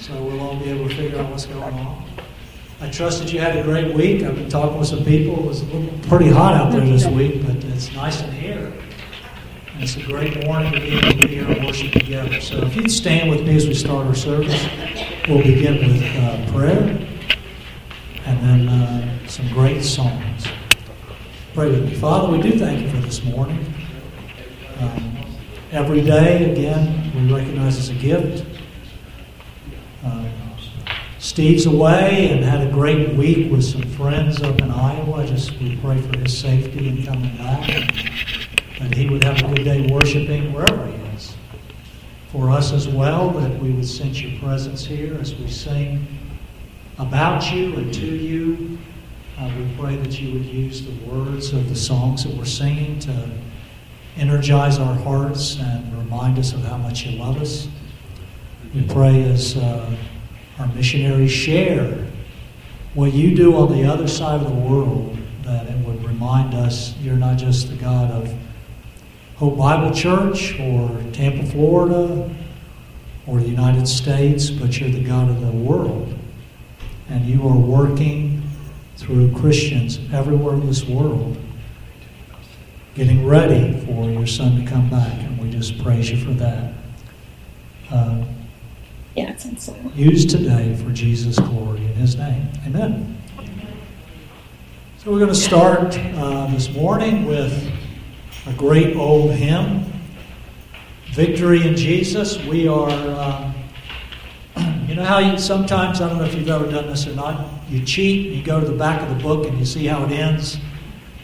so we'll all be able to figure out what's going on. I trust that you had a great week. I've been talking with some people. It was pretty hot out there this week, but it's nice in here. And it's a great morning to be able to be here and worship together. So if you'd stand with me as we start our service, we'll begin with uh, prayer and then uh, some great songs. Pray with me. Father, we do thank you for this morning. Um, every day, again, we recognize as a gift. Steve's away and had a great week with some friends up in Iowa. Just we pray for his safety and coming back. And he would have a good day worshiping wherever he is. For us as well, that we would sense your presence here as we sing about you and to you. Uh, we pray that you would use the words of the songs that we're singing to energize our hearts and remind us of how much you love us. We pray as uh, our missionaries share what you do on the other side of the world, that it would remind us you're not just the God of Hope Bible Church or Tampa, Florida or the United States, but you're the God of the world. And you are working through Christians everywhere in this world, getting ready for your Son to come back. And we just praise you for that. Uh, yeah, it's inside. Use today for Jesus' glory in His name. Amen. So we're going to start uh, this morning with a great old hymn, Victory in Jesus. We are, uh, you know how you, sometimes, I don't know if you've ever done this or not, you cheat and you go to the back of the book and you see how it ends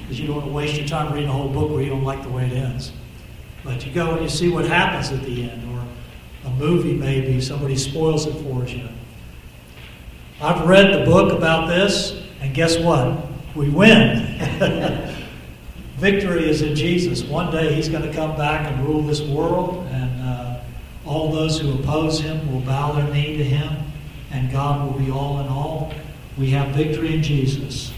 because you don't want to waste your time reading a whole book where you don't like the way it ends. But you go and you see what happens at the end movie maybe, somebody spoils it for you. I've read the book about this, and guess what? We win. Victory is in Jesus. One day he's going to come back and rule this world, and uh, all those who oppose him will bow their knee to him, and God will be all in all. We have victory in Jesus.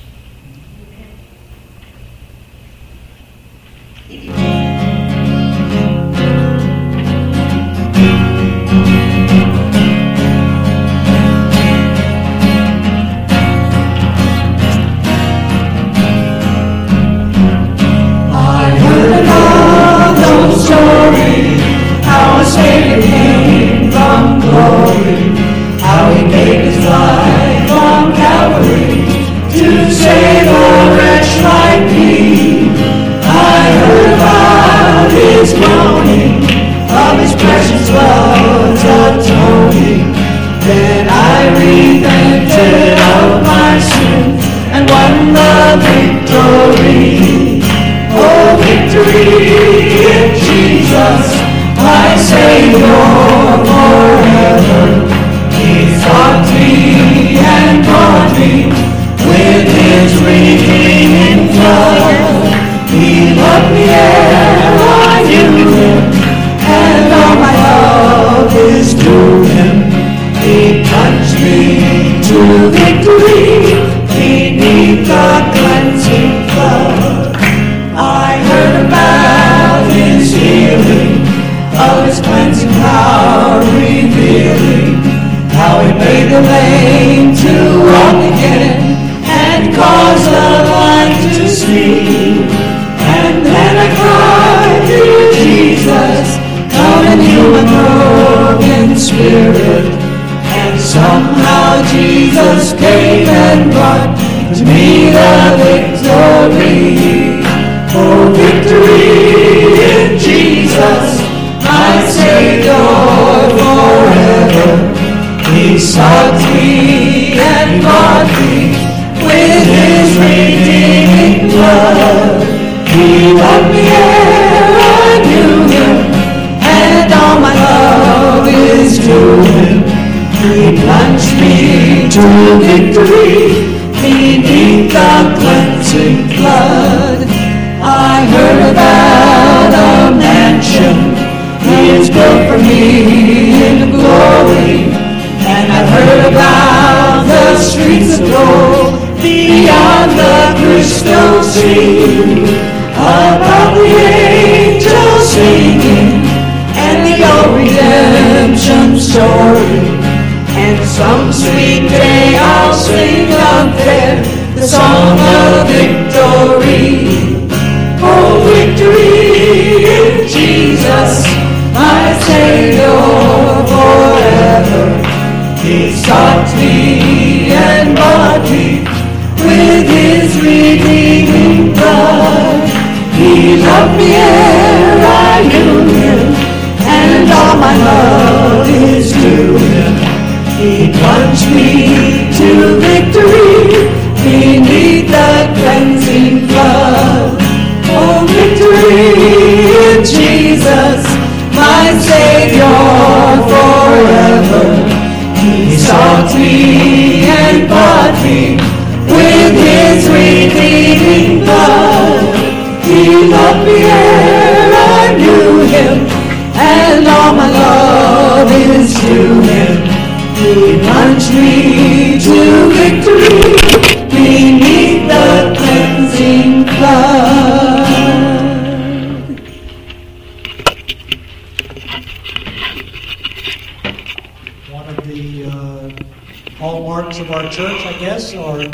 Hallmarks of our church, I guess, are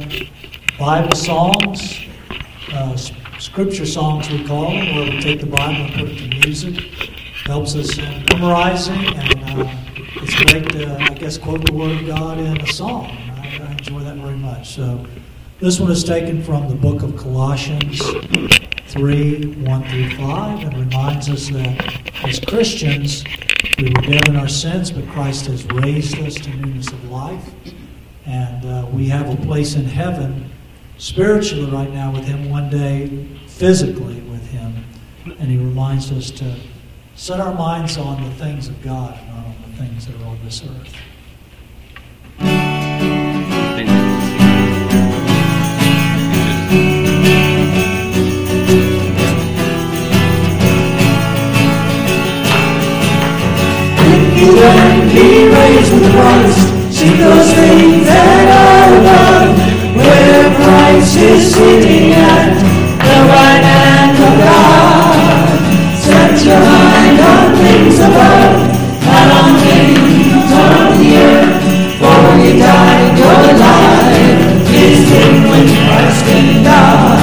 Bible songs, uh, scripture songs we call them, where we take the Bible and put it to music. Helps us in memorizing, and uh, it's great to, I guess, quote the Word of God in a song. I, I enjoy that very much. So this one is taken from the book of Colossians 3 1 through 5 and reminds us that as Christians, we were dead in our sins, but Christ has raised us to newness of life. And uh, we have a place in heaven spiritually right now with Him, one day physically with Him. And He reminds us to set our minds on the things of God, not on the things that are on this earth. He learned, he raised with Christ. Sitting at the right hand of God. Set your mind on things above, not on things on the earth. For you died, your life is hid with Christ in God.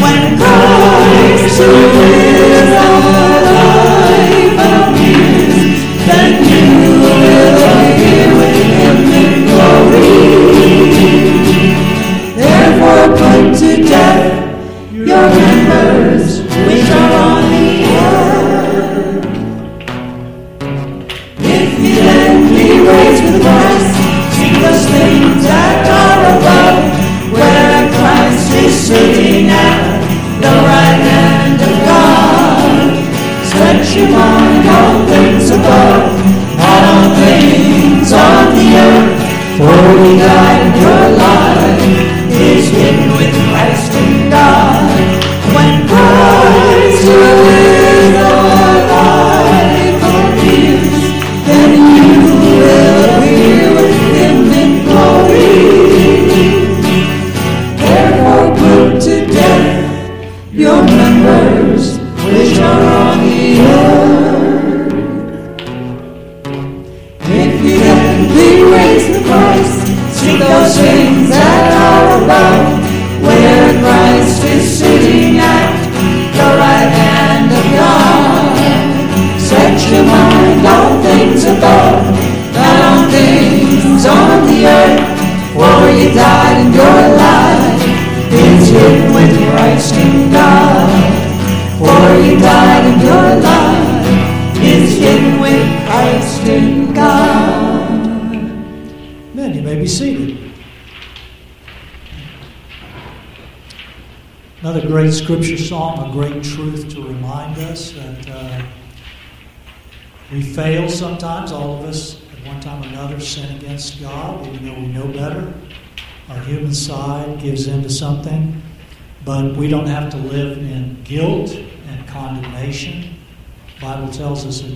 When Christ is our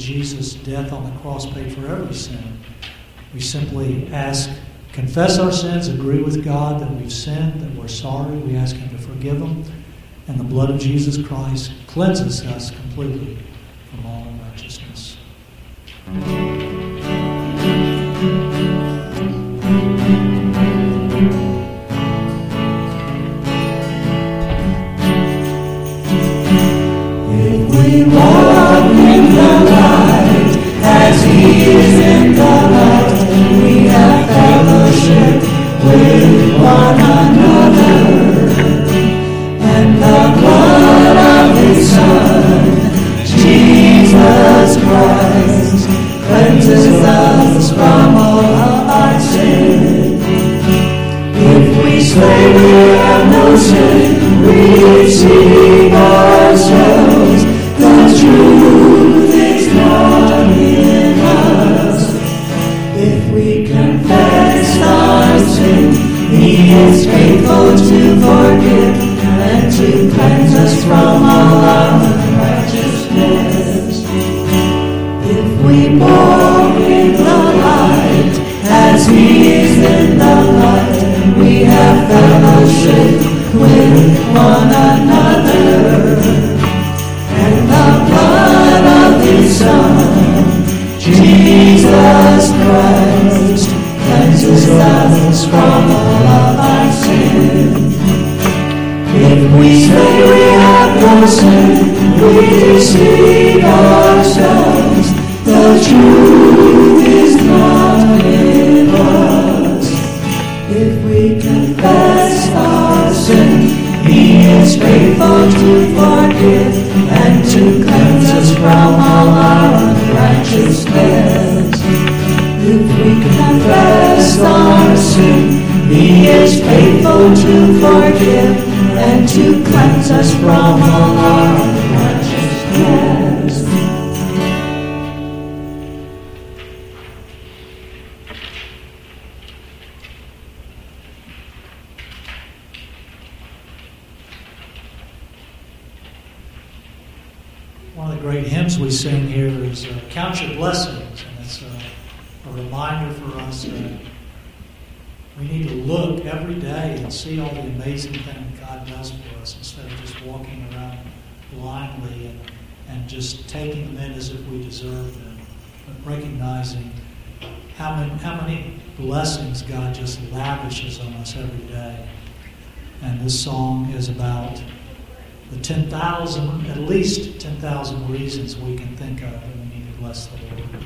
Jesus' death on the cross paid for every sin. We simply ask, confess our sins, agree with God that we've sinned, that we're sorry. We ask Him to forgive them. And the blood of Jesus Christ cleanses us completely from all unrighteousness. someone for us instead of just walking around blindly and, and just taking them in as if we deserve them, but recognizing how many, how many blessings God just lavishes on us every day. And this song is about the 10,000, at least 10,000 reasons we can think of that we need to bless the Lord.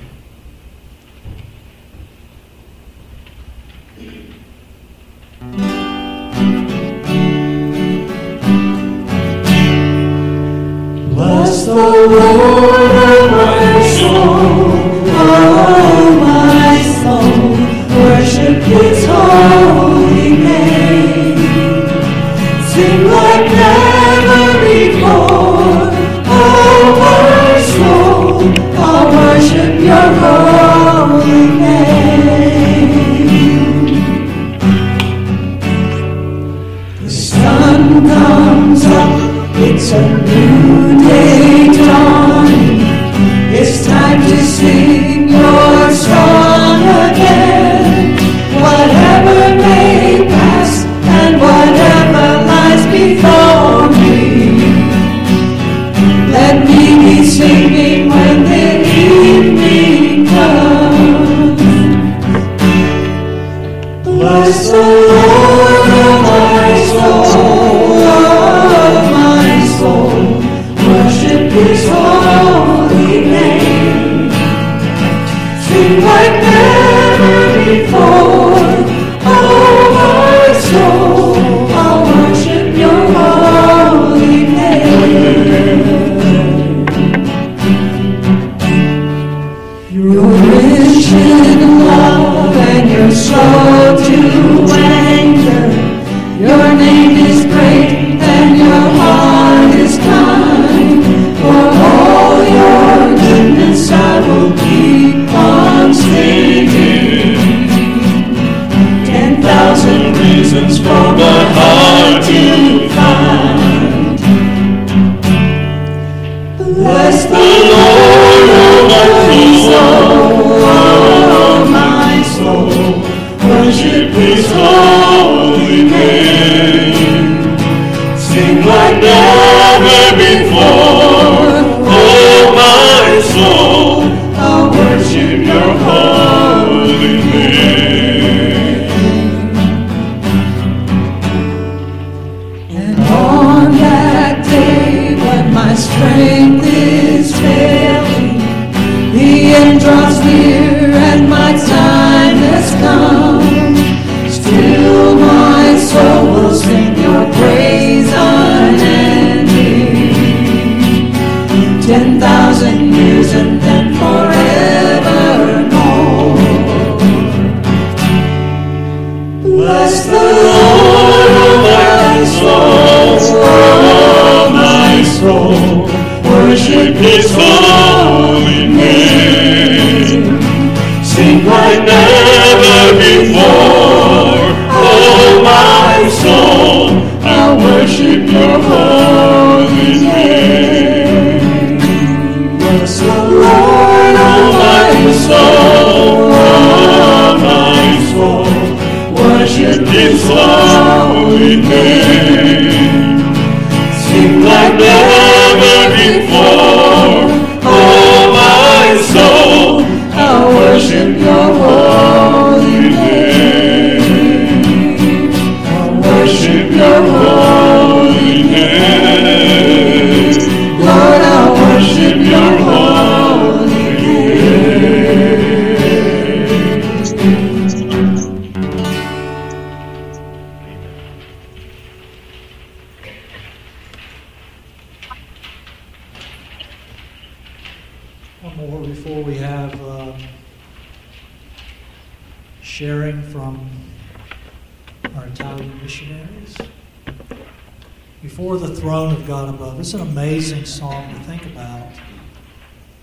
God above. It's an amazing song to think about.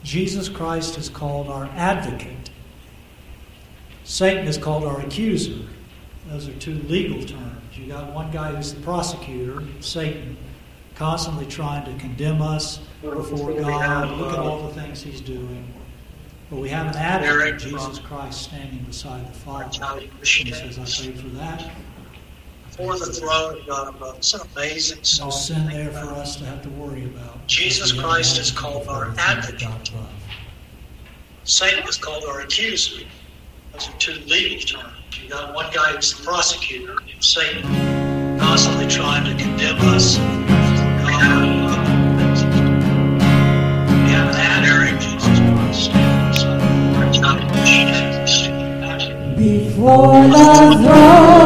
Jesus Christ is called our advocate. Satan is called our accuser. Those are two legal terms. You got one guy who's the prosecutor, Satan, constantly trying to condemn us before God. Look at all the things he's doing. But we have an advocate, Jesus Christ, standing beside the Father. And he says, I prayed for that. Before the throne of God above. It's an amazing No song. sin there for us to have to worry about. Jesus Christ is called our the throne of advocate. God. Satan is called our accuser. Those are two legal terms. You got one guy who's the prosecutor, and Satan, constantly trying to condemn us. God. We have an advocate, Jesus Christ. Our Italian missionaries. Before the throne of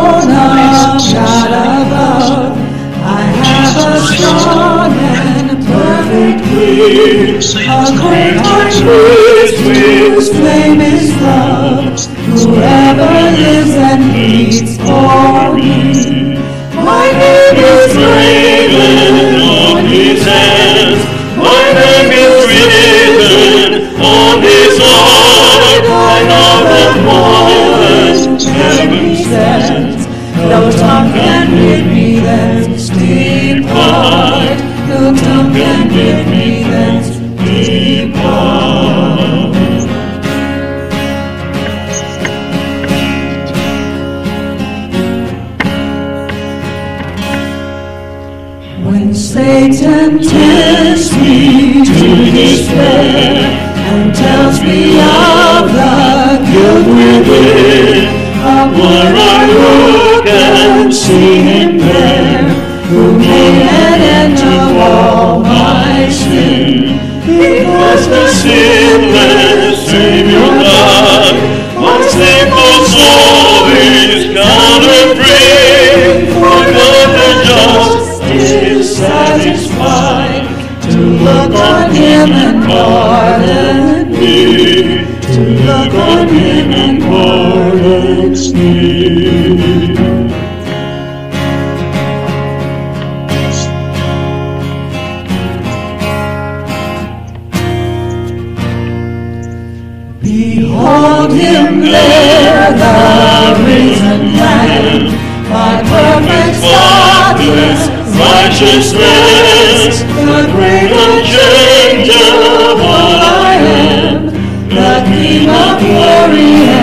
God above, I have a strong and perfect peace. A great high priest whose flame is love. Whoever lives and bleeds for me. My name is written on his hands. My name is written on his heart. I know that than heaven sends. No tongue can bid me thence depart. No tongue can bid me thence depart. When Satan tempts me to despair and tells me of the guilt within, upward made an end of all my sin. Because the sinless Savior God, my sinful soul righteousness, the great unchange of all I am, the King of glory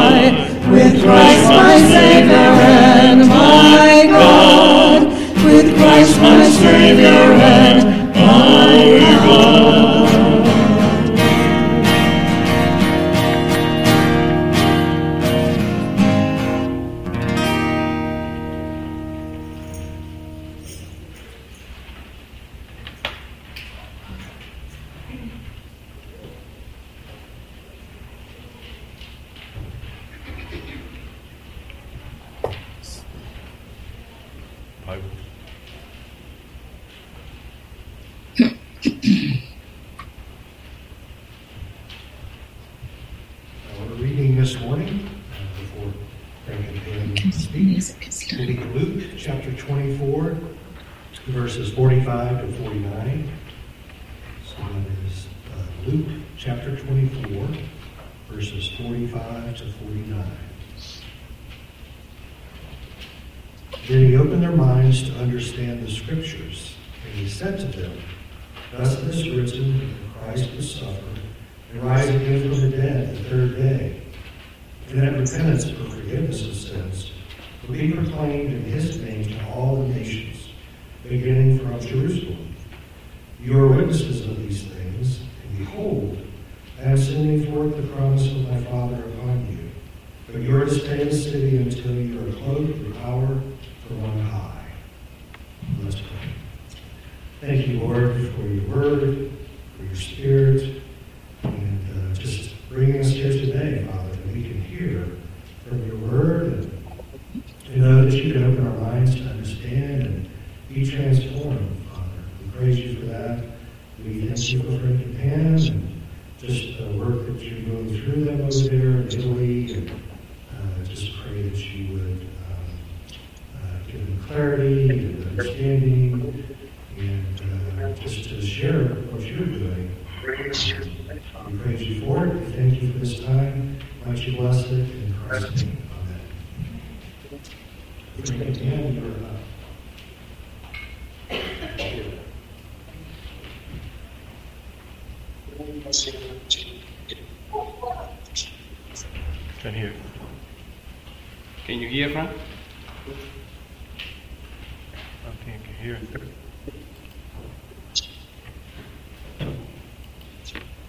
you bless in Christ's name. Amen. And Pam, you're. Can hear. Can you hear, Frank? I think I can hear.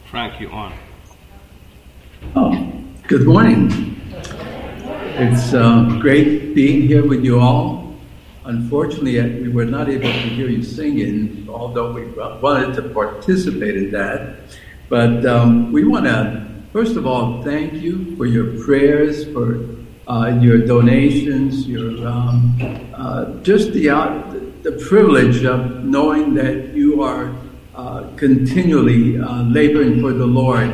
Frank, you on? Good morning. It's uh, great being here with you all. Unfortunately, uh, we were not able to hear you singing, although we wanted to participate in that. But um, we want to, first of all, thank you for your prayers, for uh, your donations, your um, uh, just the uh, the privilege of knowing that you are uh, continually laboring for the Lord.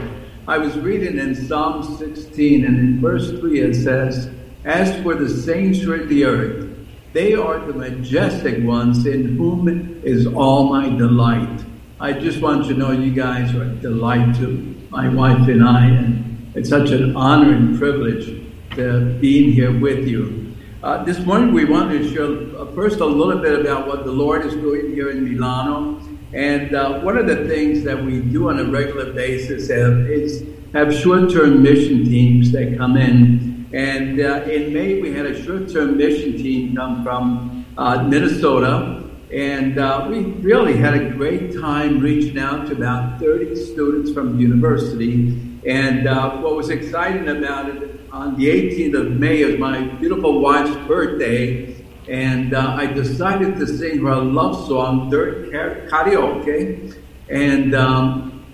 I was reading in Psalm 16, and in verse 3 it says, As for the saints of the earth, they are the majestic ones in whom is all my delight. I just want to know you guys are a delight to my wife and I, and it's such an honor and privilege to being here with you. Uh, this morning we want to share uh, first a little bit about what the Lord is doing here in Milano. And uh, one of the things that we do on a regular basis have, is have short-term mission teams that come in. And uh, in May, we had a short-term mission team come from uh, Minnesota, and uh, we really had a great time reaching out to about 30 students from the university. And uh, what was exciting about it, on the 18th of May is my beautiful wife's birthday, and uh, I decided to sing her a love song during karaoke, and um,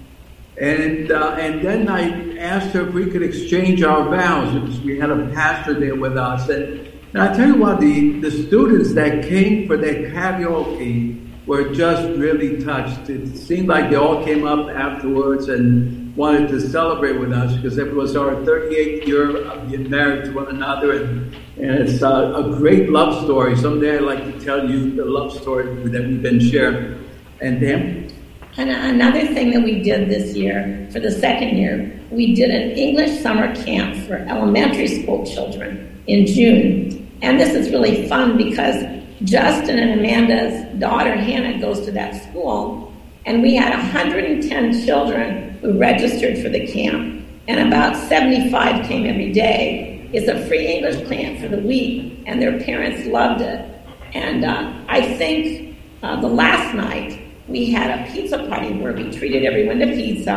and uh, and then I asked her if we could exchange our vows because we had a pastor there with us, and, and I tell you what, the the students that came for that karaoke were just really touched. It seemed like they all came up afterwards and wanted to celebrate with us because it was our 38th year of being married to one another, and, and it's uh, a great love story. Someday I'd like to tell you the love story that we've been sharing. And then, And another thing that we did this year, for the second year, we did an English summer camp for elementary school children in June. And this is really fun because Justin and Amanda's daughter Hannah goes to that school, and we had 110 children who registered for the camp, and about 75 came every day. It's a free English camp for the week, and their parents loved it. And uh, I think uh, the last night we had a pizza party where we treated everyone to pizza,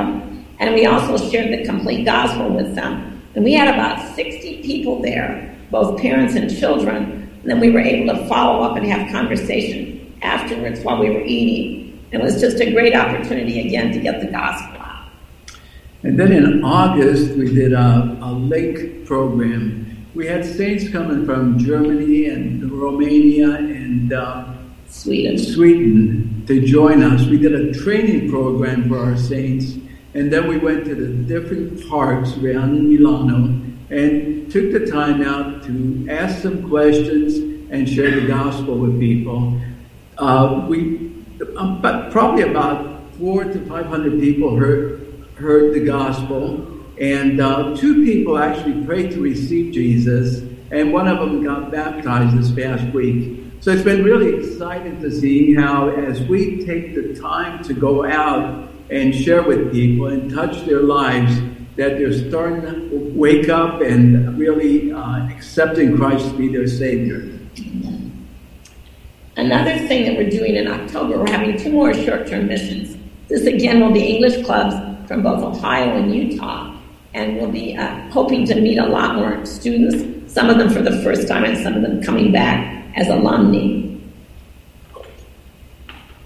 and we also shared the complete gospel with them. And we had about 60 people there, both parents and children. And then we were able to follow up and have conversation afterwards while we were eating. It was just a great opportunity again to get the gospel out. and then in August we did a, a lake program. We had saints coming from Germany and Romania and uh, Sweden. Sweden to join us. We did a training program for our saints, and then we went to the different parks around in Milano and took the time out to ask some questions and share the gospel with people. uh, we, um, but probably about four to 500 people heard, heard the gospel. And uh, two people actually prayed to receive Jesus, and one of them got baptized this past week. So it's been really exciting to see how, as we take the time to go out and share with people and touch their lives, that they're starting to wake up and really uh, accepting Christ to be their Savior. Another thing that we're doing in October, we're having two more short-term missions. This again will be English clubs from both Ohio and Utah, and we'll be uh, hoping to meet a lot more students, some of them for the first time and some of them coming back as alumni.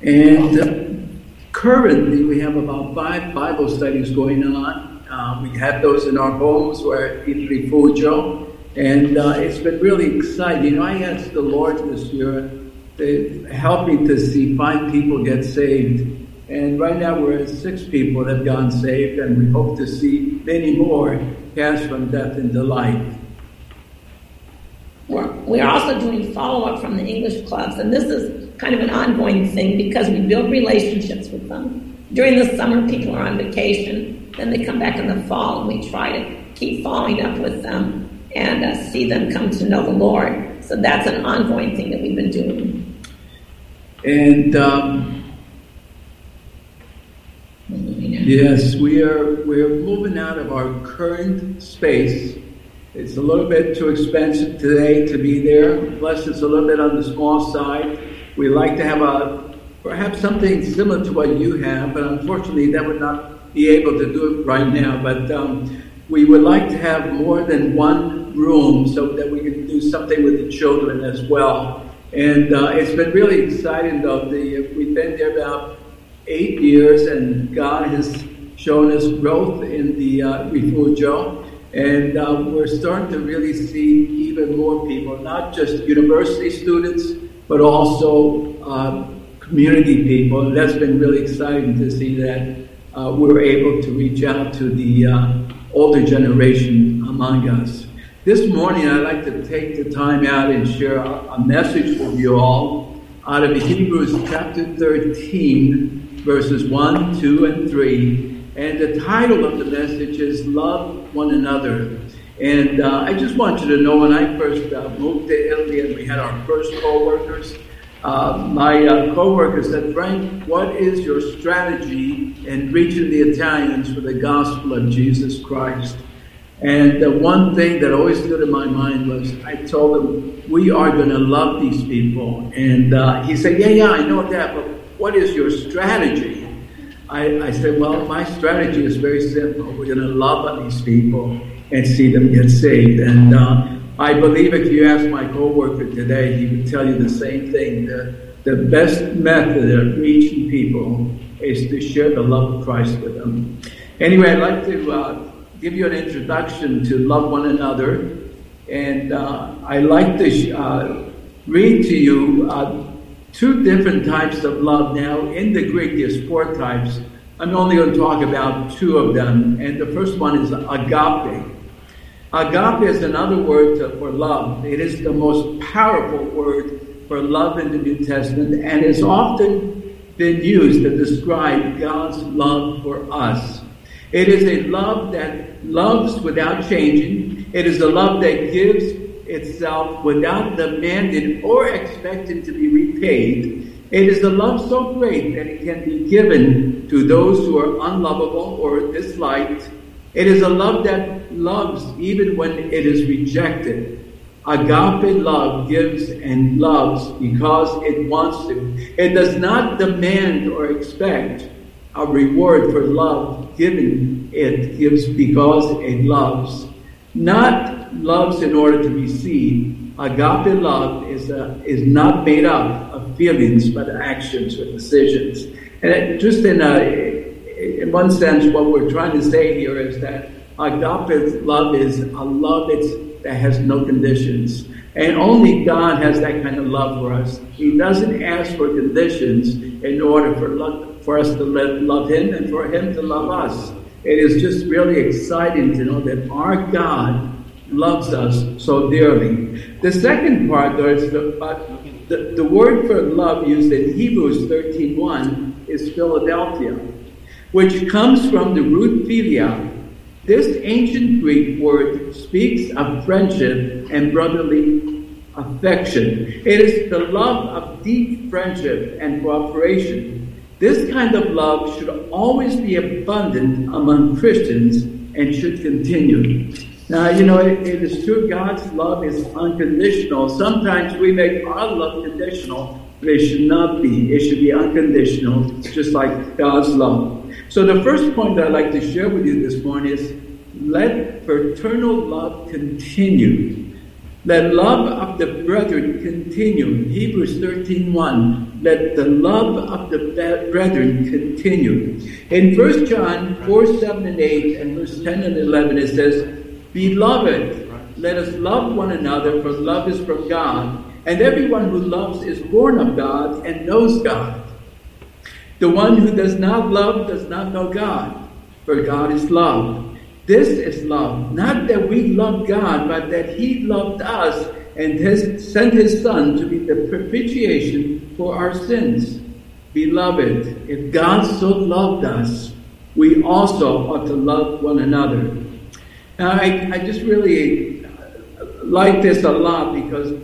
And uh, currently, we have about five Bible studies going on. Uh, we have those in our homes. We're at Refugio, and uh, it's been really exciting. You know, I asked the Lord this year to help me to see five people get saved. And right now, we're at six people that have gone saved, and we hope to see many more cast from death into life. We're, we're also doing follow up from the English clubs, and this is kind of an ongoing thing because we build relationships with them. During the summer, people are on vacation, then they come back in the fall, and we try to keep following up with them and uh, see them come to know the Lord. So that's an ongoing thing that we've been doing. And um, yes, we are we are moving out of our current space it's a little bit too expensive today to be there. Plus, it's a little bit on the small side. We like to have a perhaps something similar to what you have, but unfortunately, that would not be able to do it right now. But um, we would like to have more than one room so that we can do something with the children as well. And uh, it's been really exciting, though. The, we've been there about eight years, and God has shown us growth in the uh, refugio. And uh, we're starting to really see even more people, not just university students, but also uh, community people. And that's been really exciting to see that uh, we're able to reach out to the uh, older generation among us. This morning, I'd like to take the time out and share a, a message with you all out of Hebrews chapter 13, verses 1, 2, and 3 and the title of the message is Love One Another. And uh, I just want you to know when I first uh, moved to Italy and we had our first co workers, uh, my uh, co worker said, Frank, what is your strategy in reaching the Italians for the gospel of Jesus Christ? And the one thing that always stood in my mind was I told him, We are going to love these people. And uh, he said, Yeah, yeah, I know that, but what is your strategy? I, I said, well, my strategy is very simple. We're going to love on these people and see them get saved. And uh, I believe if you ask my coworker today, he would tell you the same thing. The, the best method of reaching people is to share the love of Christ with them. Anyway, I'd like to uh, give you an introduction to love one another. And uh, I'd like to uh, read to you uh, two different types of love now. In the Greek, there's four types. I'm only going to talk about two of them. And the first one is agape. Agape is another word for love. It is the most powerful word for love in the New Testament and is often been used to describe God's love for us. It is a love that loves without changing. It is a love that gives itself without demanding or expecting to be repaid. It is a love so great that it can be given to those who are unlovable or disliked. It is a love that loves even when it is rejected. Agape love gives and loves because it wants to. It does not demand or expect a reward for love given. It gives because it loves. Not loves in order to receive. Agape love is, a, is not made up of feelings, but actions or decisions. And just in, a, in one sense, what we're trying to say here is that agape love is a love that has no conditions. And only God has that kind of love for us. He doesn't ask for conditions in order for, love, for us to love Him and for Him to love us. It is just really exciting to know that our God loves us so dearly. The second part, though, is the, the, the word for love used in Hebrews 13.1 is Philadelphia, which comes from the root philia. This ancient Greek word speaks of friendship and brotherly affection. It is the love of deep friendship and cooperation. This kind of love should always be abundant among Christians and should continue. Now, you know, it, it is true God's love is unconditional. Sometimes we make our love conditional, but it should not be. It should be unconditional, just like God's love. So, the first point I'd like to share with you this morning is let fraternal love continue. Let love of the brethren continue. Hebrews 13.1 Let the love of the brethren continue. In 1 John 4, 7 and 8 and verse 10 and 11 it says, Beloved, let us love one another, for love is from God. And everyone who loves is born of God and knows God. The one who does not love does not know God, for God is love. This is love, not that we love God, but that He loved us and has sent His Son to be the propitiation for our sins. Beloved, if God so loved us, we also ought to love one another. Now, I, I just really like this a lot because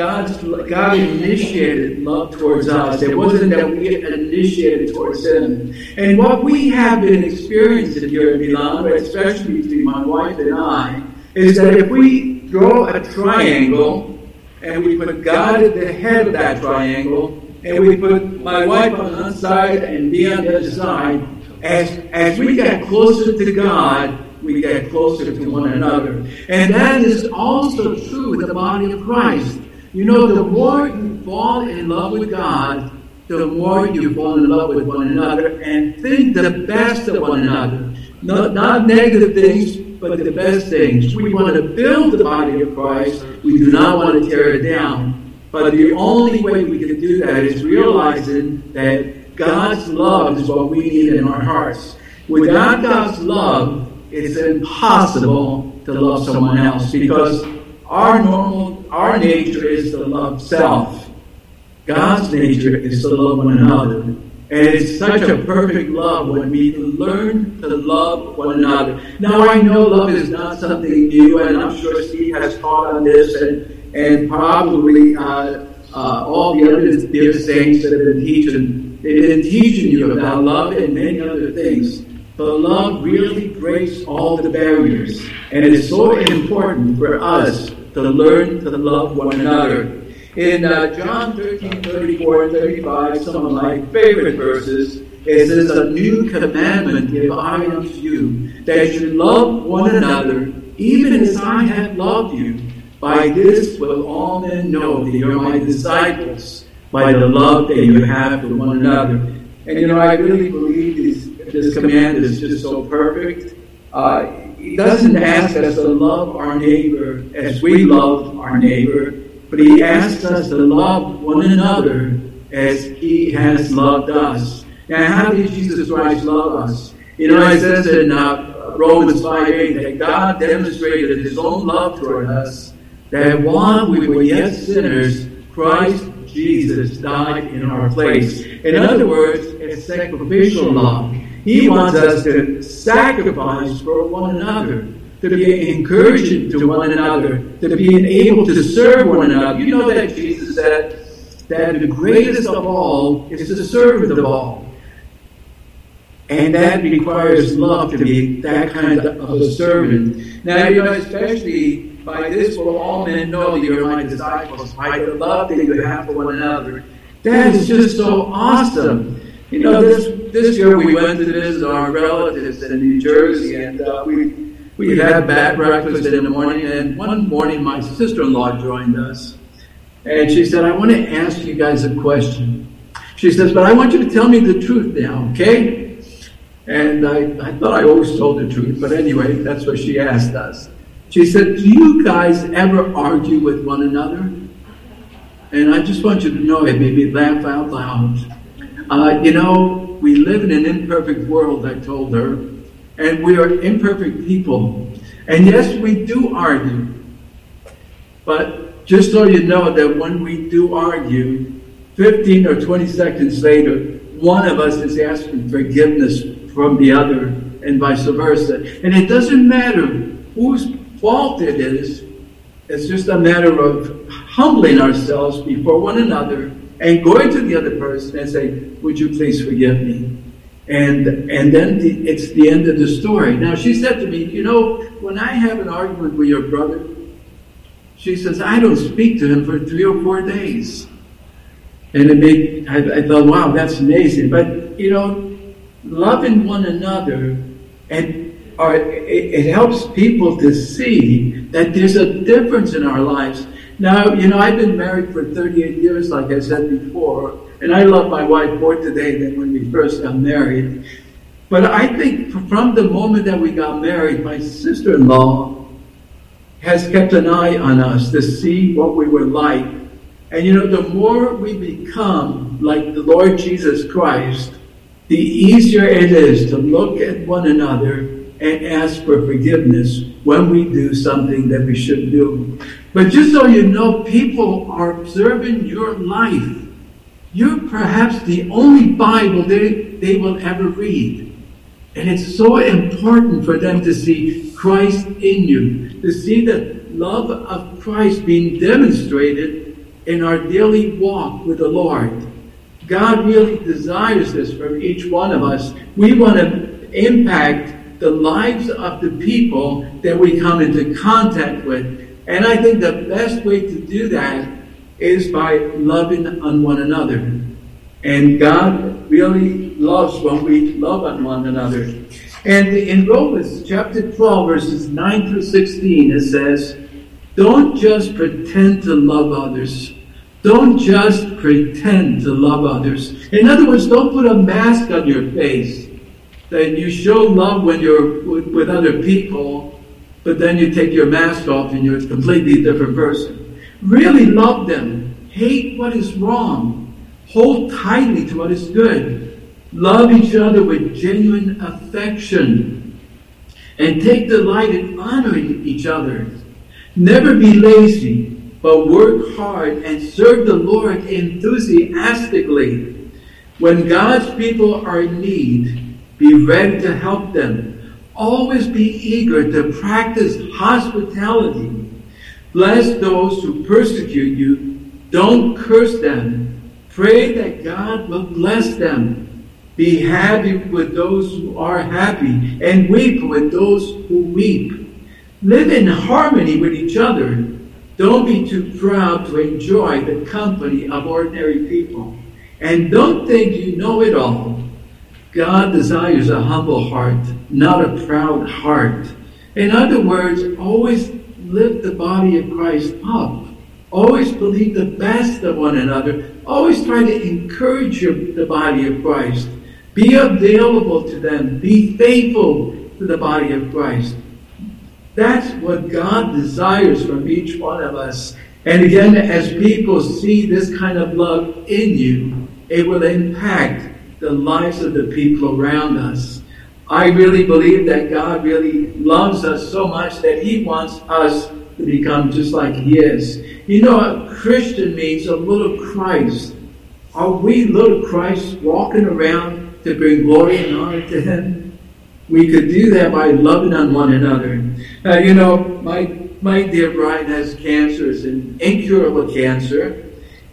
God's, God initiated love towards us. It wasn't that we initiated towards Him. And what we have been experiencing here in Milan, especially between my wife and I, is that if we draw a triangle and we put God at the head of that triangle, and we put my wife on one side and me on the other side, as, as we get closer to God, we get closer to one another. And that is also true with the body of Christ. You know, the more you fall in love with God, the more you fall in love with one another and think the best of one another. Not, not negative things, but the best things. We want to build the body of Christ. We do not want to tear it down. But the only way we can do that is realizing that God's love is what we need in our hearts. Without God's love, it's impossible to love someone else because our normal, our nature is to love self. God's nature is to love one another. And it's such a perfect love when we learn to love one another. Now I know love is not something new, and I'm sure Steve has taught on this, and, and probably uh, uh, all the other dear saints that have been teaching, they've been teaching you about love and many other things. But love really breaks all the barriers. And it is so important for us to learn to love one another. In uh, John 13, 34 and 35, some of my favorite verses, it says, A new commandment give I unto you, that you love one another, even as I have loved you. By this will all men know that you're my disciples, by the love that you have for one another. And you know, I really believe these this command is just so perfect. Uh, he doesn't ask us to love our neighbor as we love our neighbor, but he asks us to love one another as he has loved us. Now, how did Jesus Christ love us? You know, it says in uh, Romans 5 8 that God demonstrated his own love toward us, that while we were yet sinners, Christ Jesus died in our place. In other words, it's sacrificial love. He wants us to sacrifice for one another, to be encouraging to one another, to be able to serve one another. You know that Jesus said that the greatest of all is the servant of all. And that requires love to be that kind of a servant. Now, you know, especially by this will all men know that you're my disciples, by the love that you have for one another. That is just so awesome. You know, this this year we went to visit our relatives in New Jersey, and uh, we we had bad breakfast in the morning. And one morning, my sister-in-law joined us, and she said, "I want to ask you guys a question." She says, "But I want you to tell me the truth now, okay?" And I, I thought I always told the truth, but anyway, that's what she asked us. She said, Do you guys ever argue with one another? And I just want you to know it made me laugh out loud. Uh, you know, we live in an imperfect world, I told her, and we are imperfect people. And yes, we do argue. But just so you know that when we do argue, 15 or 20 seconds later, one of us is asking forgiveness from the other and vice versa. And it doesn't matter whose fault it is, it's just a matter of humbling ourselves before one another and going to the other person and say, Would you please forgive me? And, and then the, it's the end of the story. Now, she said to me, You know, when I have an argument with your brother, she says, I don't speak to him for three or four days. And it made, I, I thought, wow, that's amazing. But, you know, loving one another and or it, it, helps people to see that there's a difference in our lives. Now, you know, I've been married for 38 years, like I said before, and I love my wife more today than when we first got married. But I think from the moment that we got married, my sister in law has kept an eye on us to see what we were like. And you know, the more we become like the Lord Jesus Christ, the easier it is to look at one another and ask for forgiveness when we do something that we shouldn't do. But just so you know, people are observing your life. You're perhaps the only Bible they, they will ever read. And it's so important for them to see Christ in you, to see the love of Christ being demonstrated in our daily walk with the Lord. God really desires this from each one of us. We want to impact the lives of the people that we come into contact with. And I think the best way to do that is by loving on one another. And God really loves when we love on one another. And in Romans chapter 12, verses 9 through 16, it says, Don't just pretend to love others. Don't just pretend to love others. In other words, don't put a mask on your face that you show love when you're with, with other people, but then you take your mask off and you're a completely different person. Really love them. Hate what is wrong. Hold tightly to what is good. Love each other with genuine affection. And take delight in honoring each other. Never be lazy, but work hard and serve the Lord enthusiastically. When God's people are in need, be ready to help them. Always be eager to practice hospitality. Bless those who persecute you. Don't curse them. Pray that God will bless them. Be happy with those who are happy and weep with those who weep. Live in harmony with each other. Don't be too proud to enjoy the company of ordinary people. And don't think you know it all. God desires a humble heart, not a proud heart. In other words, always lift the body of Christ up. Always believe the best of one another. Always try to encourage the body of Christ. Be available to them. Be faithful to the body of Christ. That's what God desires from each one of us. And again, as people see this kind of love in you, it will impact the lives of the people around us. I really believe that God really loves us so much that He wants us to become just like He is. You know, a Christian means a little Christ. Are we little Christ walking around to bring glory and honor to Him? We could do that by loving on one another. Uh, you know, my my dear bride has cancer, it's an incurable cancer,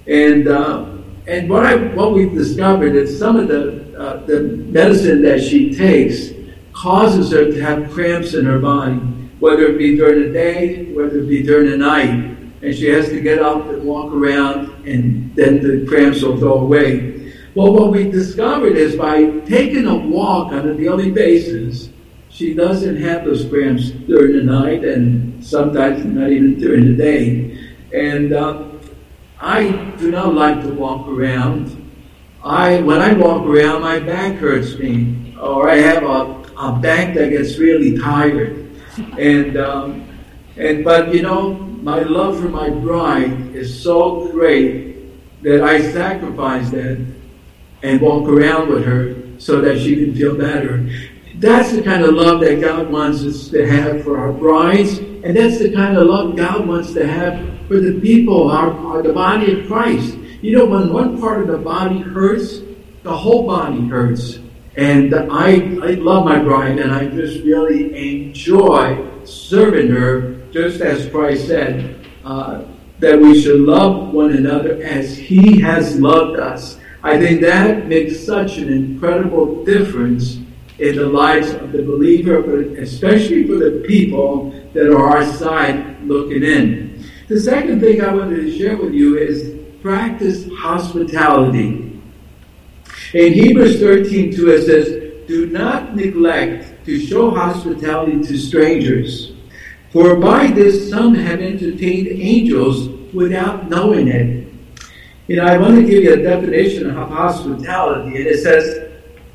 and uh, and what I what we've discovered is some of the uh, the medicine that she takes causes her to have cramps in her body, whether it be during the day, whether it be during the night, and she has to get up and walk around, and then the cramps will go away. Well, what we discovered is by taking a walk on a daily basis, she doesn't have those cramps during the night, and sometimes not even during the day, and. Uh, I do not like to walk around. I when I walk around, my back hurts me, or I have a, a back that gets really tired. And um, and but you know, my love for my bride is so great that I sacrifice that and walk around with her so that she can feel better. That's the kind of love that God wants us to have for our brides, and that's the kind of love God wants to have for the people, our, our the body of Christ. You know, when one part of the body hurts, the whole body hurts. And I, I love my bride, and I just really enjoy serving her, just as Christ said, uh, that we should love one another as He has loved us. I think that makes such an incredible difference in the lives of the believer, but especially for the people that are our side looking in. The second thing I wanted to share with you is practice hospitality. In Hebrews 13 2, it says, Do not neglect to show hospitality to strangers, for by this some have entertained angels without knowing it. You know, I want to give you a definition of hospitality, and it says,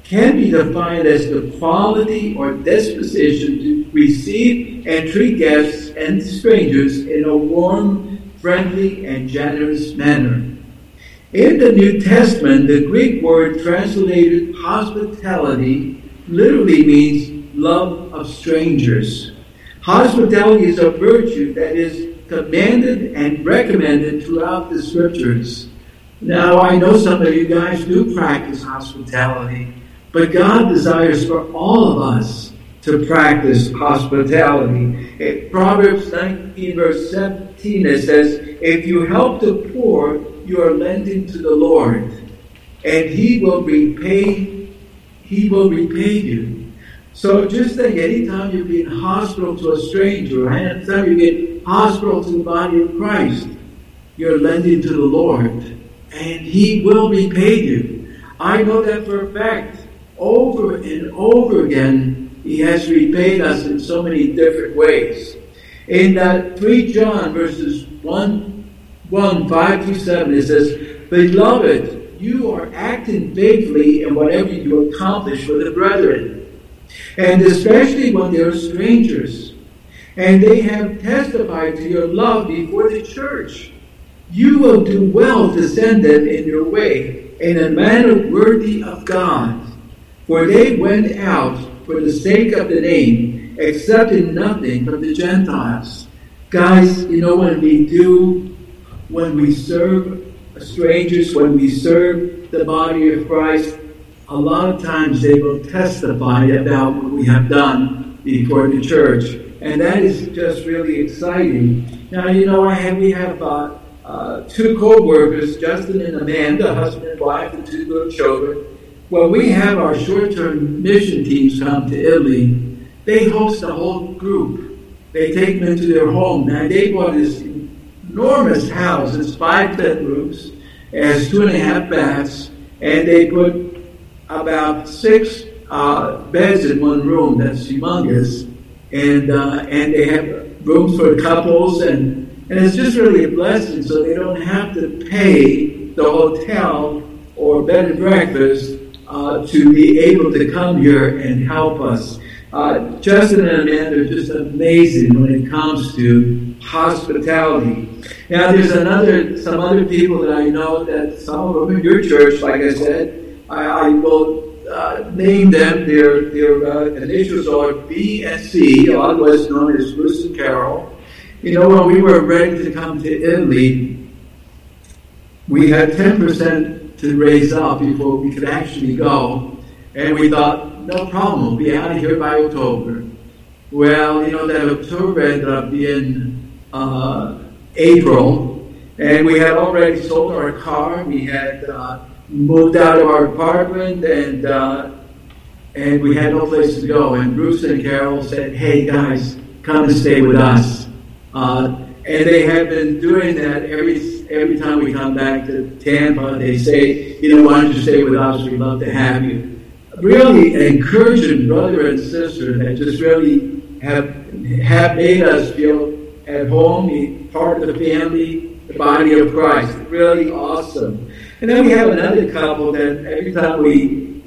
can be defined as the quality or disposition to receive and treat guests and strangers in a warm, friendly, and generous manner. In the New Testament, the Greek word translated hospitality literally means love of strangers. Hospitality is a virtue that is commanded and recommended throughout the scriptures. Now, I know some of you guys do practice hospitality, but God desires for all of us to practice hospitality. In Proverbs 19, verse 17, it says, If you help the poor, you are lending to the Lord, and He will repay. He will repay you. So just think, anytime you get hospital to a stranger, anytime you get hospital to the body of Christ, you're lending to the Lord, and He will repay you. I know that for a fact. Over and over again, He has repaid us in so many different ways. In uh, 3 John verses 1 1 5 through 7, it says, Beloved, you are acting faithfully in whatever you accomplish for the brethren, and especially when they are strangers, and they have testified to your love before the church. You will do well to send them in your way in a manner worthy of God, for they went out for the sake of the name, accepting nothing from the Gentiles. Guys, you know, when we do when we serve strangers, when we serve the body of Christ, a lot of times they will testify about what we have done before the church. And that is just really exciting. Now, you know, I have, we have uh, uh, two co-workers, Justin and Amanda, husband and wife, and two little children. When we have our short-term mission teams come to Italy, they host a whole group. They take them into their home. Now, they bought this enormous house. It's five bedrooms, has two and a half baths, and they put about six uh, beds in one room. That's humongous, and uh, and they have rooms for couples, and and it's just really a blessing. So they don't have to pay the hotel or bed and breakfast uh, to be able to come here and help us. Uh, Justin and Amanda are just amazing when it comes to hospitality. Now, there's another, some other people that I know that some of them in your church, like I said, I, I will uh, name them. Their their uh, initials are B and C, otherwise known as Bruce and Carol. You know, when we were ready to come to Italy, we had 10% to raise up before we could actually go, and we thought no problem. We'll be out of here by October. Well, you know, that October ended up being uh, April, and we had already sold our car. We had uh, moved out of our apartment, and uh, and we had no place to go. And Bruce and Carol said, "Hey guys, come and stay with us." And they have been doing that every every time we come back to Tampa. They say, "You know, why don't you stay with us? We'd love to have you." really encouraging brother and sister that just really have have made us feel at home, part of the family, the body of Christ. Really awesome. And then we have another couple that every time we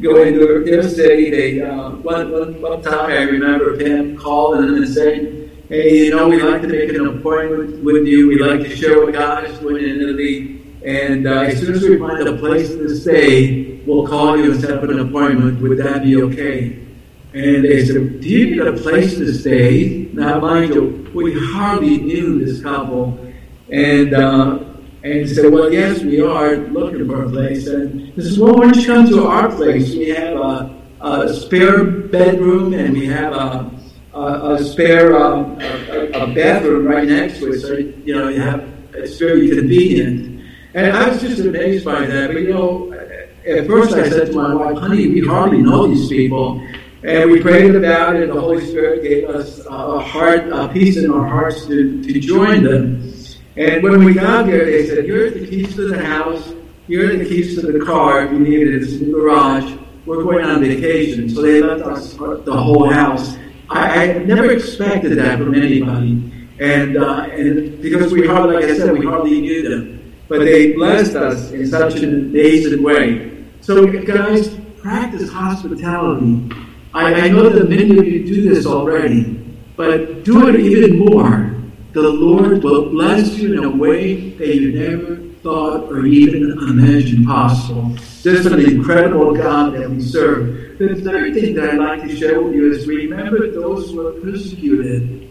go into their city, they uh, one, one, one time I remember him calling them and saying, Hey, you know, we'd like to make an appointment with you. We'd like to share what God is doing in Italy. And uh, as soon as we find a place to stay, we'll call you and set up an appointment. Would that be okay? And they said, Do you need a place to stay? Now, mind you, we hardly knew this couple. And, uh, and said, Well, yes, we are looking for a place. And he says, Well, why don't you come to our place? We have a, a spare bedroom and we have a, a, a spare um, a, a bathroom right next to it. So, you know, you have, it's very convenient. And I was just amazed by that. But, you know, at first I said to my wife, honey, we hardly know these people. And we prayed about it, and the Holy Spirit gave us a heart, a peace in our hearts to, to join them. And when we got there, they said, Here are the keys to the house, here are the keys to the car if you need it, it's in the garage. We're going on vacation. So they left us the whole house. I, I never expected that from anybody. And, uh, and because we hardly, like I said, we hardly knew them. But they blessed us in such an amazing way. So, guys, practice hospitality. I, I know that many of you do this already, but do it even more. The Lord will bless you in a way that you never thought or even imagined possible. This is an incredible God that we serve. The third thing that I'd like to share with you is remember those who are persecuted.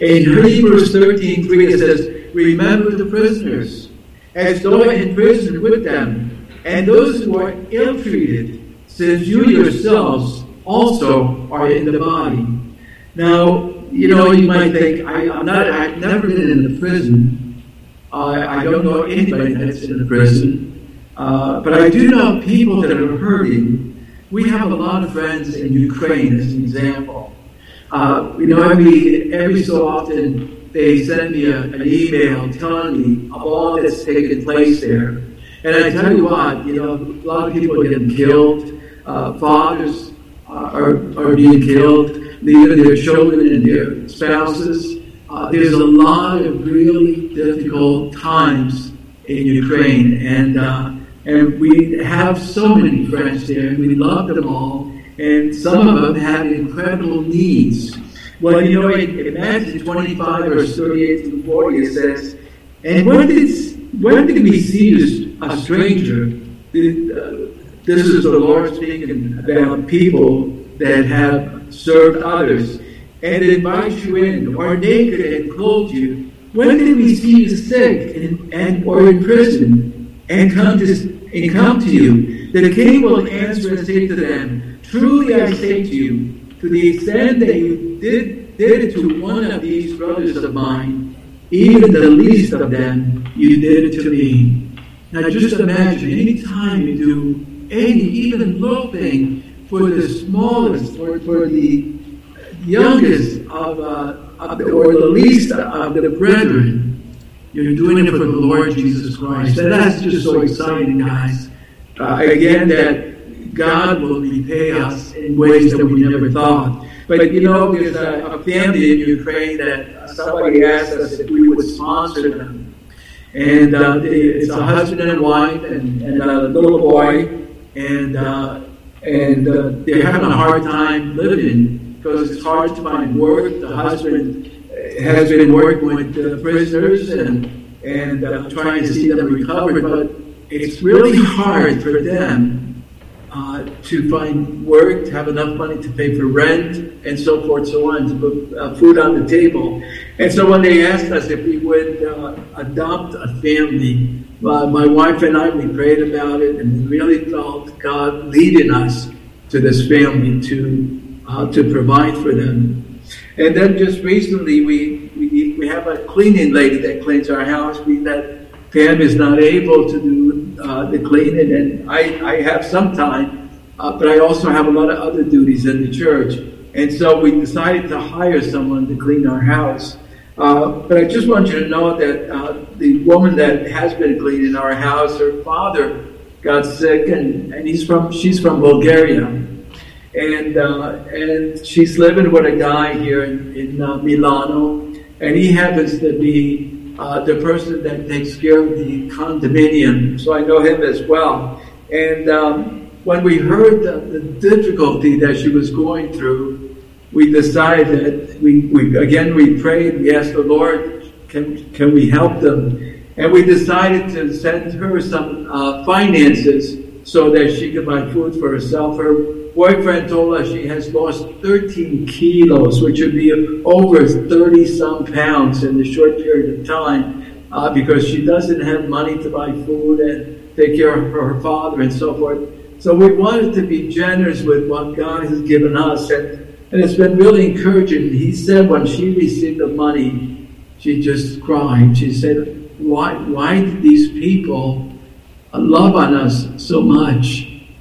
In Hebrews 13 3, it says, Remember the prisoners, as though in prison with them, and those who are ill treated, since you yourselves also are in the body. Now, you know, you might think, I, am not, I've never been in a prison. Uh, I don't know anybody that's in a prison. Uh, but I do know people that are hurting. We have a lot of friends in Ukraine, as an example. Uh, you know, every, every so often they send me a, an email telling me of all that's taken place there. And I tell you what, you know, a lot of people are getting killed. Uh, fathers are, are being killed, leaving their children and their spouses. Uh, there's a lot of really difficult times in Ukraine, and uh, and we have so many friends there, and we love them all, and some of them have incredible needs. Well, you know, in, in Matthew 25, verse 38 to 40, it says, And when did, when did we see a stranger? Uh, this is the Lord speaking about people that have served others and invite you in, or naked and clothed you. When did we see you sick and, and or in prison and come to and come to you? The king will answer and say to them, Truly I say to you, to the extent that you did, did it to one of these brothers of mine, even the least of them, you did it to me. Now just imagine, any time you do any even little thing for the smallest or for the youngest of, uh, of the, or the least of the brethren, you're doing it for the Lord Jesus Christ. And that's just so exciting, guys. Uh, again, that God will repay us in ways that we never thought. But you know, there's a, a family in Ukraine that somebody asked us if we would sponsor them. And uh, it's a husband and wife and, and a little boy. And uh, and uh, they're having a hard time living because it's hard to find work. The husband has been working with the prisoners and and uh, trying to see them recover, but it's really hard for them uh, to find work, to have enough money to pay for rent, and so forth, so on, to put uh, food on the table. And so when they asked us if we would uh, adopt a family, uh, my wife and I, we prayed about it, and we really felt God leading us to this family to to provide for them. And then just recently, we, we we have a cleaning lady that cleans our house. We that Pam is not able to do uh, the cleaning, and I, I have some time, uh, but I also have a lot of other duties in the church. And so we decided to hire someone to clean our house. Uh, but I just want you to know that uh, the woman that has been cleaning our house, her father got sick, and, and he's from she's from Bulgaria, and uh, and she's living with a guy here in, in uh, Milano, and he happens to be uh, the person that takes care of the condominium, so I know him as well. And um, when we heard the, the difficulty that she was going through, we decided we, we again we prayed, we asked the Lord, can can we help them? And we decided to send her some uh, finances so that she could buy food for herself. Her boyfriend told us she has lost 13 kilos, which would be over 30 some pounds in a short period of time, uh, because she doesn't have money to buy food and take care of her father and so forth. So we wanted to be generous with what God has given us, and, and it's been really encouraging. He said when she received the money, she just cried. She said, "Why? Why did these people love on us so much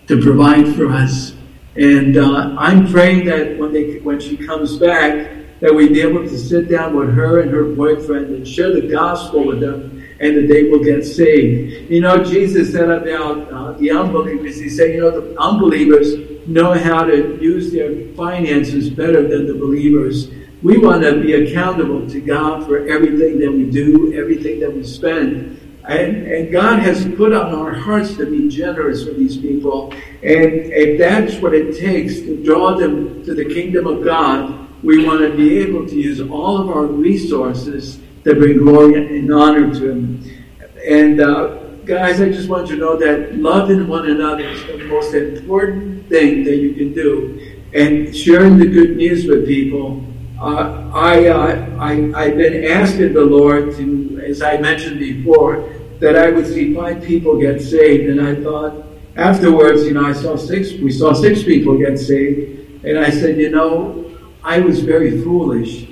to provide for us?" And uh, I'm praying that when they when she comes back, that we be able to sit down with her and her boyfriend and share the gospel with them and that they will get saved. You know, Jesus said about uh, the unbelievers, he said, you know, the unbelievers know how to use their finances better than the believers. We want to be accountable to God for everything that we do, everything that we spend. And, and God has put on our hearts to be generous with these people. And if that's what it takes to draw them to the kingdom of God, we want to be able to use all of our resources to bring glory and honor to Him. And uh, guys, I just want you to know that loving one another is the most important thing that you can do. And sharing the good news with people. Uh, I, uh, I, I've been asking the Lord to, as I mentioned before, that I would see five people get saved. And I thought, afterwards, you know, I saw six, we saw six people get saved. And I said, you know, I was very foolish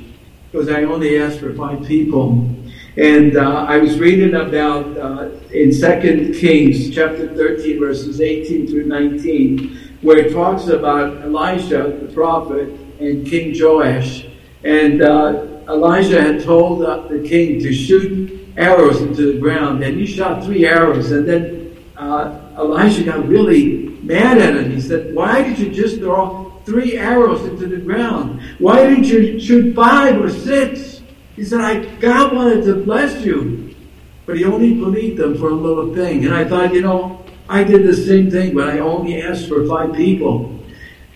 because I only asked for five people. And uh, I was reading about uh, in Second Kings chapter 13, verses 18 through 19, where it talks about Elijah, the prophet, and King Joash. And uh, Elijah had told uh, the king to shoot arrows into the ground, and he shot three arrows. And then uh, Elijah got really mad at him. He said, Why did you just throw three arrows into the ground. Why didn't you shoot five or six? He said, I, God wanted to bless you. But he only believed them for a little thing. And I thought, you know, I did the same thing, but I only asked for five people.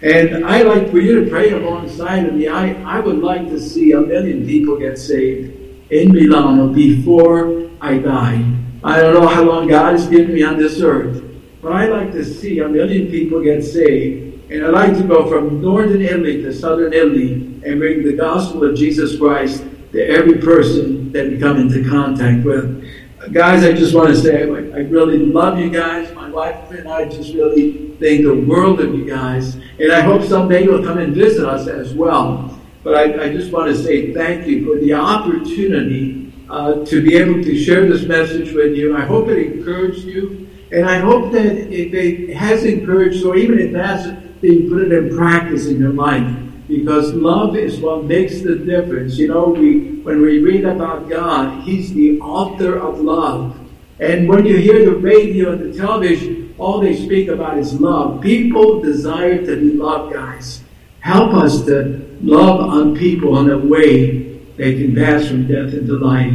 And I like for you to pray alongside of me. I, I would like to see a million people get saved in Milano before I die. I don't know how long God has given me on this earth, but I like to see a million people get saved and I'd like to go from northern Italy to southern Italy and bring the gospel of Jesus Christ to every person that we come into contact with. Guys, I just want to say I really love you guys. Wife and I just really think the world of you guys. And I hope someday you'll come and visit us as well. But I, I just want to say thank you for the opportunity uh, to be able to share this message with you. I hope it encouraged you. And I hope that if it has encouraged, or even if it hasn't, that you put it in practice in your life. Because love is what makes the difference. You know, we when we read about God, He's the author of love. And when you hear the radio and the television, all they speak about is love. People desire to be loved, guys. Help us to love on people in a way they can pass from death into life.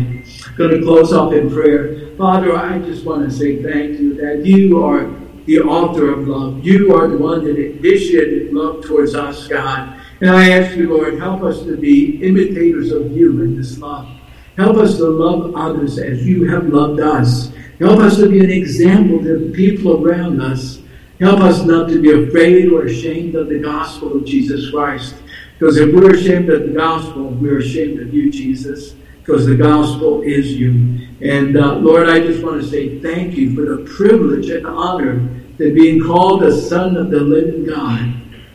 I'm going to close off in prayer. Father, I just want to say thank you that you are the author of love. You are the one that initiated love towards us, God. And I ask you, Lord, help us to be imitators of you in this love. Help us to love others as you have loved us. Help us to be an example to the people around us. Help us not to be afraid or ashamed of the gospel of Jesus Christ. Because if we're ashamed of the gospel, we're ashamed of you, Jesus. Because the gospel is you. And uh, Lord, I just want to say thank you for the privilege and honor that being called the Son of the living God.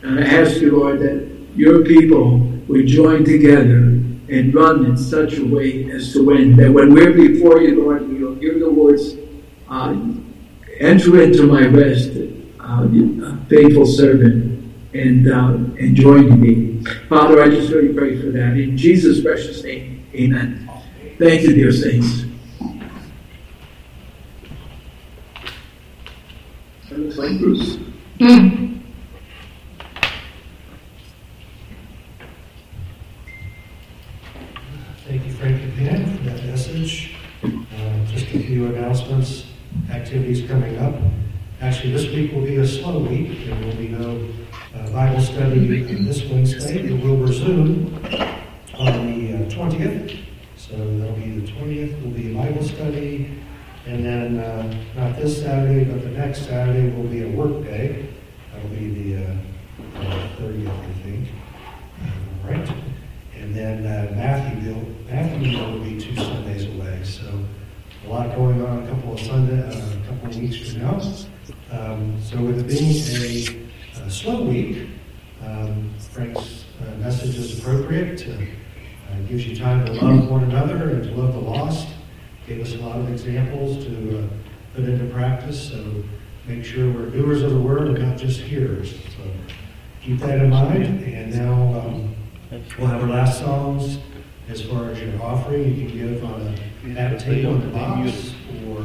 And I ask you, Lord, that your people would join together and run in such a way as to win. That when we're before you, Lord, we'll uh, enter into my rest, uh, faithful servant, and, uh, and join me. Father, I just really pray for that. In Jesus' precious name, amen. Thank you, dear saints. Thank you, Frank and for that message. Few announcements, activities coming up. Actually, this week will be a slow week. There will be no uh, Bible study this Wednesday. It will resume on the uh, 20th. So that'll be the 20th will be Bible study. And then, uh, not this Saturday, but the next Saturday will be a work day. That'll be the uh, thirtieth, I think. Uh, Right? And then uh, Matthewville, Matthewville will be two Sundays away, so a lot going on a couple of Sunday, uh, a couple of weeks from now. Um, So with it being a, a slow week, um, Frank's uh, message is appropriate. to, uh, gives you time to love one another and to love the lost. Gave us a lot of examples to uh, put into practice. So make sure we're doers of the word and not just hearers. So keep that in mind. And now um, we'll have our last songs. As far as your offering, you can give on a at table in the box or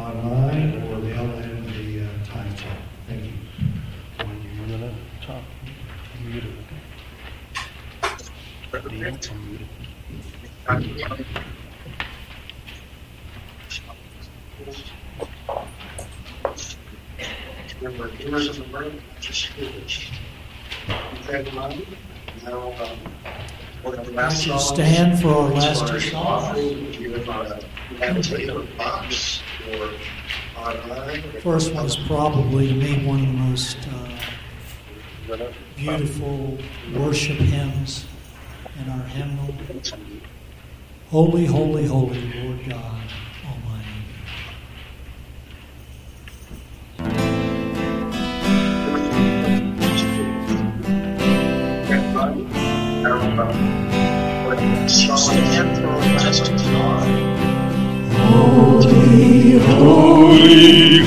online or mail in the uh, time check. Thank you. Remember, doers of the word, just hearers. Keep that in mind. Now, Would you stand for our As last far two as songs? offering, Give on a agitator box or online. First one is probably, to me, one of the most uh, beautiful worship hymns in our hymnal. Holy, holy, holy, Lord God Songs. Holy, holy,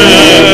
Perfect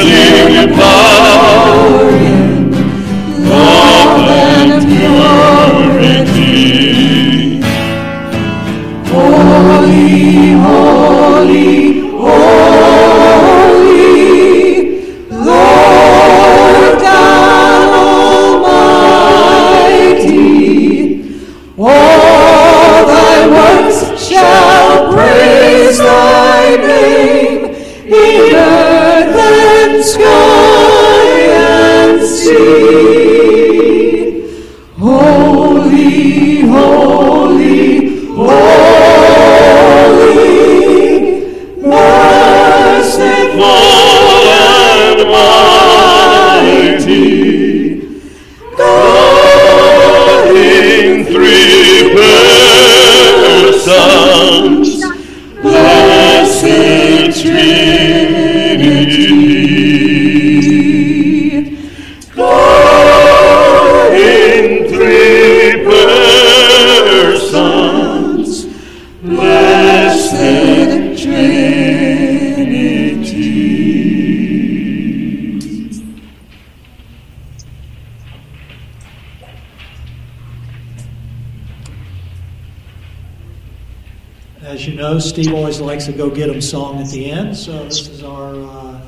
so this is our uh,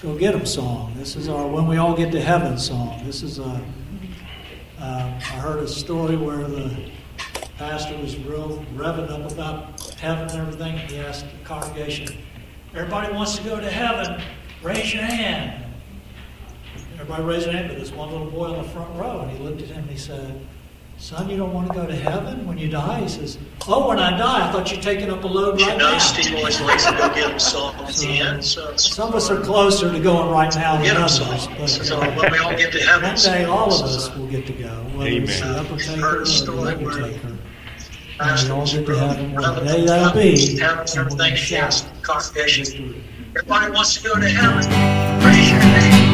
"Go Get 'Em" song. This is our "When We All Get to Heaven" song. This is a. Uh, I heard a story where the pastor was real revving up about heaven and everything. He asked the congregation, "Everybody wants to go to heaven? Raise your hand." Everybody raised their hand, but there's one little boy on the front row, and he looked at him and he said, Son, you don't want to go to heaven when you die? He says, Oh, when I die, I thought you're taking up a load You right know, now. Steve always likes to go get him song at the end. So Some of us are closer to going right now than others. But So uh, when we all get to heaven, one day, all of us will get to go, whether it's the Amen. upper taker or the story lower taker. And we all get to heaven. What revving day that'll be. Heaven and and we're everything. gonna He shout asked the congregation, everybody wants to go to heaven. Raise your hand.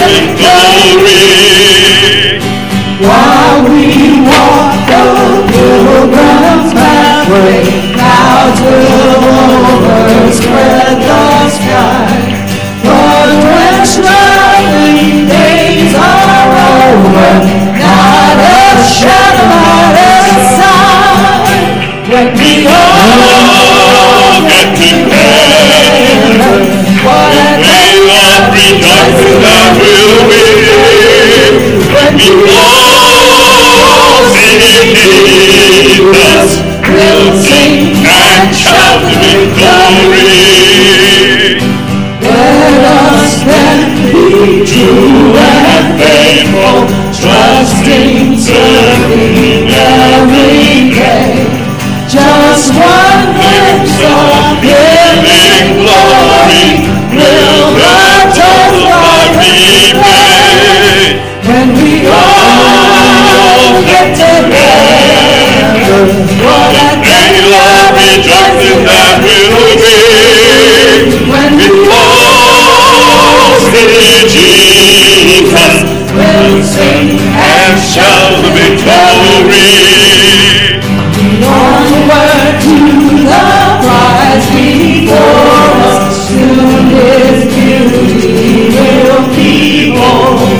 shout victory. While we walk the pilgrim's pathway, clouds will overspread the sky. But when struggling days are over, not a shadow at our side. When we all get to heaven, what Just one glimpse of living glory will before us, soon beauty will. Soon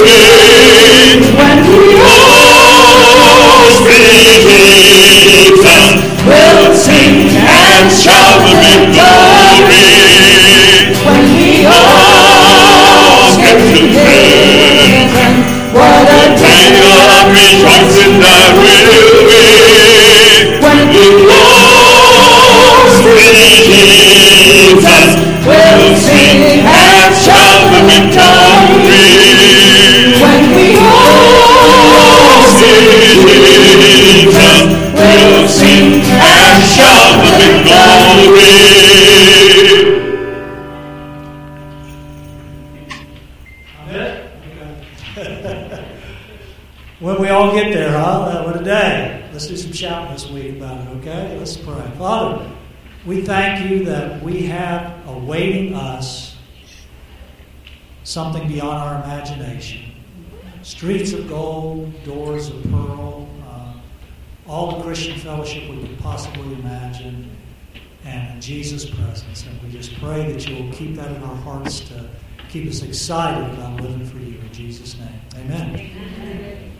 Jesus, something beyond our imagination. Streets of gold, doors of pearl, uh, all the Christian fellowship we could possibly imagine, and Jesus' presence. And we just pray that you will keep that in our hearts to keep us excited about living for you. In Jesus' name, amen.